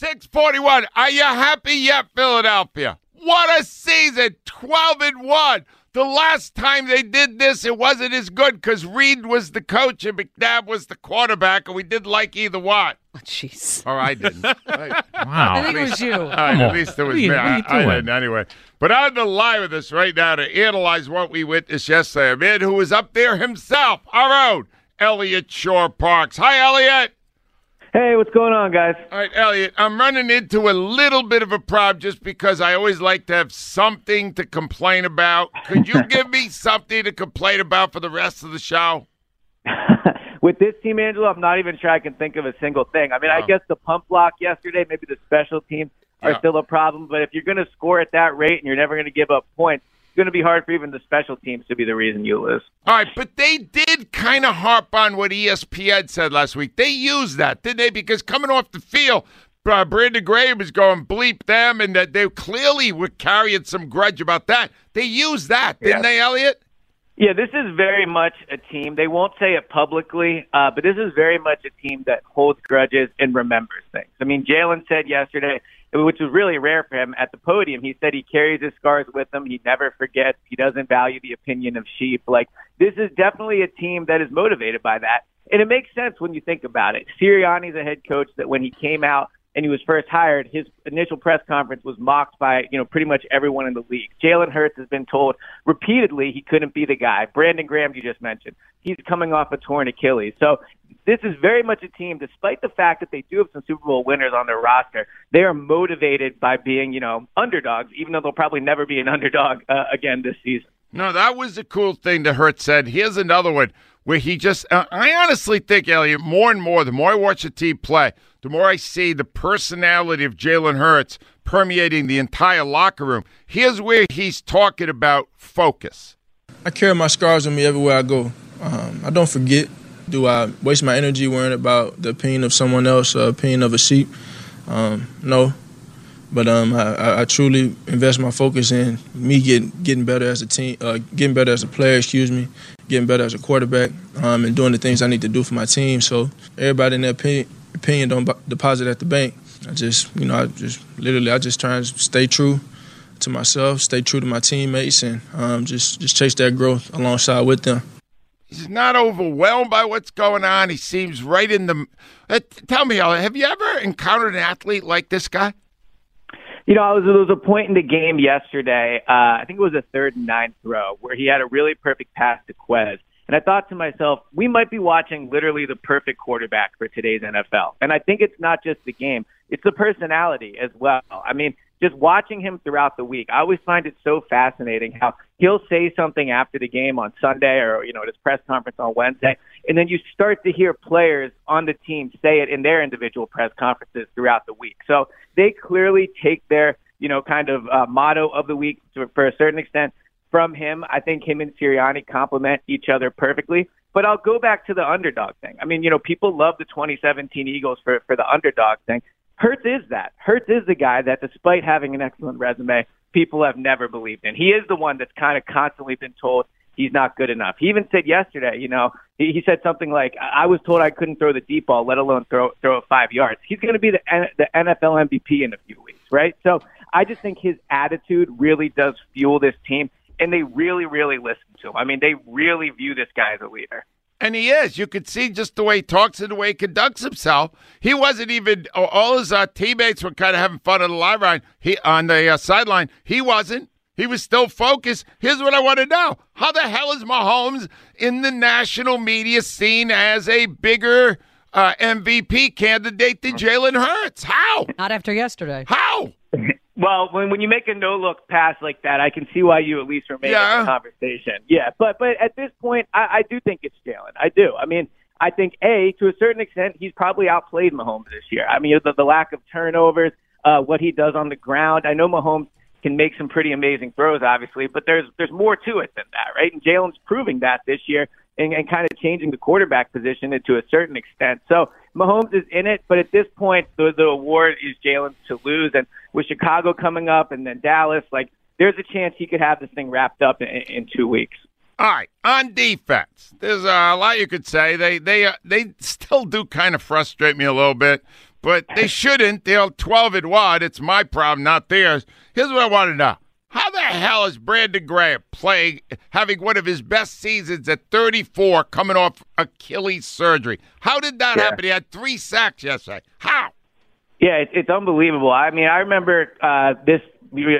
641. Are you happy yet, Philadelphia? What a season! 12 and 1. The last time they did this, it wasn't as good because Reed was the coach and McNabb was the quarterback, and we didn't like either one. Oh, jeez. Or I didn't. Wow. I think it was you. All right, at least it was What are you- me. what are I, you I doing? didn't anyway. But on the line with us right now to analyze what we witnessed yesterday, a man who was up there himself, our own Eliot Shorr Parks. Hi, Eliot. Hey, what's going on, guys? All right, Eliot, I'm running into a little bit of a problem just because I always like to have something to complain about. Could you give me something to complain about for the rest of the show? With this team, Angelo, I'm not even sure I can think of a single thing. I mean, I guess the punt block yesterday, maybe the special teams are Yeah. still a problem. But if you're going to score at that rate and you're never going to give up points, going to be hard for even the special teams to be the reason you lose. All right, but they did kind of harp on what ESPN said last week. They used that, didn't they? Because coming off the field, uh, Brandon Graham was going bleep them, and that they clearly were carrying some grudge about that. They used that, didn't Yeah. they, Eliot? Yeah, this is very much a team. They won't say it publicly, uh, but this is very much a team that holds grudges and remembers things. I mean, Jalen said yesterday, which was really rare for him at the podium, he said he carries his scars with him. He never forgets. He doesn't value the opinion of sheep. Like, this is definitely a team that is motivated by that. And it makes sense when you think about it. Sirianni's a head coach that when he came out and he was first hired, his initial press conference was mocked by, you know, pretty much everyone in the league. Jalen Hurts has been told repeatedly he couldn't be the guy. Brandon Graham, you just mentioned, he's coming off a torn Achilles. So this is very much a team, despite the fact that they do have some Super Bowl winners on their roster, they are motivated by being, you know, underdogs, even though they'll probably never be an underdog uh, again this season. No, that was a cool thing that Hurts said. Here's another one where he just, uh, I honestly think, Eliot, more and more, the more I watch the team play, the more I see the personality of Jalen Hurts permeating the entire locker room. Here's where he's talking about focus. I carry my scars with me everywhere I go. Um, I don't forget. Do I waste my energy worrying about the opinion of someone else, or opinion of a sheep? Um, no. But um, I, I- truly invest my focus in me getting getting better as a team, uh, getting better as a player. Excuse me, getting better as a quarterback, um, and doing the things I need to do for my team. So everybody in their opinion, opinion don't deposit at the bank. I just, you know, I just literally, I just try and stay true to myself, stay true to my teammates, and um, just just chase that growth alongside with them. He's not overwhelmed by what's going on. He seems right in the. Uh, tell me, have you ever encountered an athlete like this guy? You know, I was, there was a point in the game yesterday. Uh, I think it was a third and nine throw where he had a really perfect pass to Quez. And I thought to myself, we might be watching literally the perfect quarterback for today's NFL. And I think it's not just the game, it's the personality as well. I mean, just watching him throughout the week, I always find it so fascinating how he'll say something after the game on Sunday or, you know, at his press conference on Wednesday. And then you start to hear players on the team say it in their individual press conferences throughout the week. So they clearly take their, you know, kind of uh, motto of the week to, for a certain extent from him. I think him and Sirianni complement each other perfectly. But I'll go back to the underdog thing. I mean, you know, people love the 2017 Eagles for, for the underdog thing. Hurts is that. Hurts is the guy that, despite having an excellent resume, people have never believed in. He is the one that's kind of constantly been told he's not good enough. He even said yesterday, you know, he, he said something like, "I was told I couldn't throw the deep ball, let alone throw throw it five yards." He's going to be the the NFL MVP in a few weeks, right? So I just think his attitude really does fuel this team, and they really, really listen to him. I mean, they really view this guy as a leader. And he is. You could see just the way he talks and the way he conducts himself. He wasn't even. All his uh, teammates were kind of having fun on the line line. He on the uh, sideline. He wasn't. He was still focused. Here's what I want to know: How the hell is Mahomes in the national media seen as a bigger uh, MVP candidate than Jalen Hurts? How? Not after yesterday. How? Well, when when you make a no look pass like that, I can see why you at least remain Yeah. in the conversation. Yeah, but but at this point, I, I do think it's Jalen. I do. I mean, I think a to a certain extent, he's probably outplayed Mahomes this year. I mean, the, the lack of turnovers, uh, what he does on the ground. I know Mahomes can make some pretty amazing throws, obviously, but there's there's more to it than that, right? And Jalen's proving that this year and, and kind of changing the quarterback position to a certain extent. So Mahomes is in it, but at this point, the the award is Jalen's to lose. And with Chicago coming up and then Dallas, like there's a chance he could have this thing wrapped up in, in two weeks. All right, on defense, there's a lot you could say. They they uh, they still do kind of frustrate me a little bit, but they shouldn't. They're 12 and one. It's my problem, not theirs. Here's what I want to know: How the hell is Brandon Graham playing, having one of his best seasons at 34, coming off Achilles surgery? How did that Yeah. happen? He had three sacks yesterday. How? Yeah, it's, it's unbelievable. I mean, I remember uh, this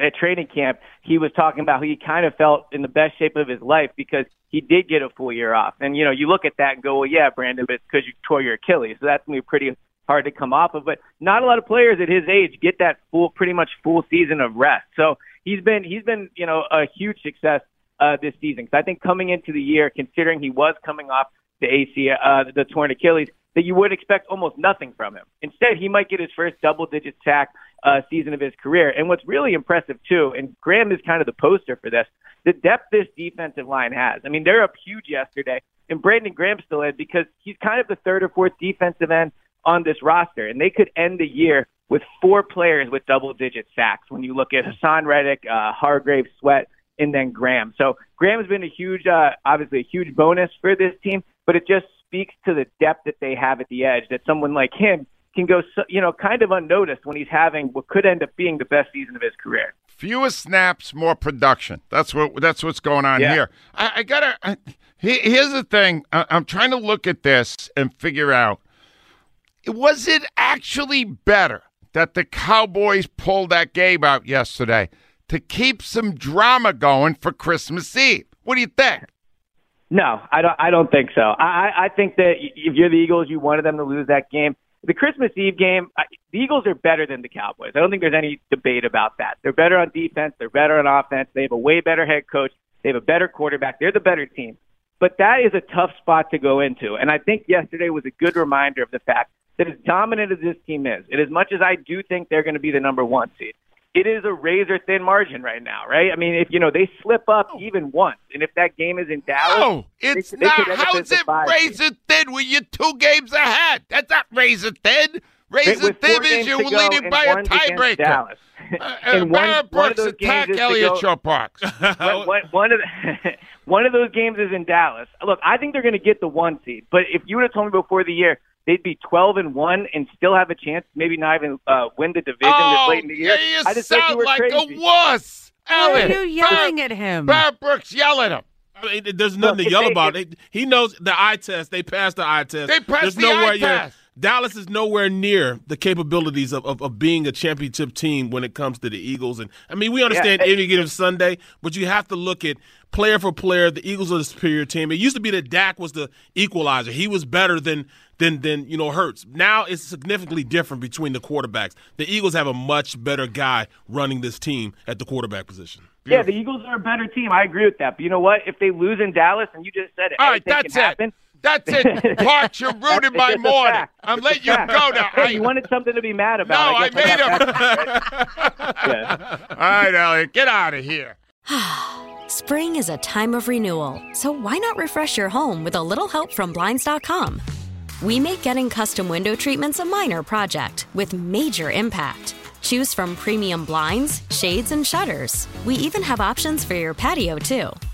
at training camp. He was talking about he kind of felt in the best shape of his life because he did get a full year off. And you know, you look at that and go, "Well, yeah, Brandon, but it's because you tore your Achilles, so that's gonna be pretty hard to come off of." But not a lot of players at his age get that full, pretty much full season of rest. So he's been he's been you know a huge success uh, this season. So I think coming into the year, considering he was coming off the AC, uh, the torn Achilles, that you would expect almost nothing from him. Instead, he might get his first double-digit sack uh, season of his career. And what's really impressive too, and Graham is kind of the poster for this, the depth this defensive line has. I mean, they're up huge yesterday, and Brandon Graham's still in because he's kind of the third or fourth defensive end on this roster, and they could end the year with four players with double-digit sacks. When you look at Haason Reddick, uh, Hargrave, Sweat, and then Graham. So Graham's been a huge, uh, obviously a huge bonus for this team, but it just speaks to the depth that they have at the edge. That someone like him can go, you know, kind of unnoticed when he's having what could end up being the best season of his career. Fewer snaps, more production. That's what that's what's going on Yeah. here. I, I gotta. I, he- here's the thing. I, I'm trying to look at this and figure out: was it actually better that the Cowboys pulled that game out yesterday to keep some drama going for Christmas Eve? What do you think? No, I don't. I don't think so. I, I think that if you're the Eagles, you wanted them to lose that game. The Christmas Eve game, the Eagles are better than the Cowboys. I don't think there's any debate about that. They're better on defense. They're better on offense. They have a way better head coach. They have a better quarterback. They're the better team. But that is a tough spot to go into. And I think yesterday was a good reminder of the fact that as dominant as this team is, and as much as I do think they're going to be the number one seed, it is a razor thin margin right now, right? I mean, if you know they slip up even once, and if that game is in Dallas, No, it's they- they not. could end up How is it razor thin when you're two games ahead? That's not razor thin. Razor thin is you're leading by a tiebreaker. Dallas. Uh, uh, And one- one of Brooks those attack games is to go- Shorr Parks. one, one, one of the, one of those games is in Dallas. Look, I think they're going to get the one seed. But if you would have told me before the year they'd be twelve and one and still have a chance, maybe not even uh, win the division oh, this late in the year, yeah, you I just think you sound were like crazy. a wuss. Why are Eliot, you yelling at him? Barrett Brooks, yell at him. I mean, there's nothing Look, to yell they- about. if- They- he knows the eye test. They passed the eye test. They passed There's the nowhere eye you're- test. Dallas is nowhere near the capabilities of, of, of being a championship team when it comes to the Eagles. And I mean, we understand Yeah. any given Sunday, but you have to look at player for player. The Eagles are the superior team. It used to be that Dak was the equalizer. He was better than than than you know Hurts. Now it's significantly different between the quarterbacks. The Eagles have a much better guy running this team at the quarterback position. Yeah, the Eagles are a better team. I agree with that. But you know what? If they lose in Dallas, and you just said it, All right, that's can it. happen. That's it. Parks, you're ruining my morning. fact. I'm letting you fact. go now. Hey, you wanted something to be mad about. no, about. I made him. Yeah. All right, Eliot, get out of here. Spring is a time of renewal, so why not refresh your home with a little help from Blinds.com? We make getting custom window treatments a minor project with major impact. Choose from premium blinds, shades, and shutters. We even have options for your patio, too.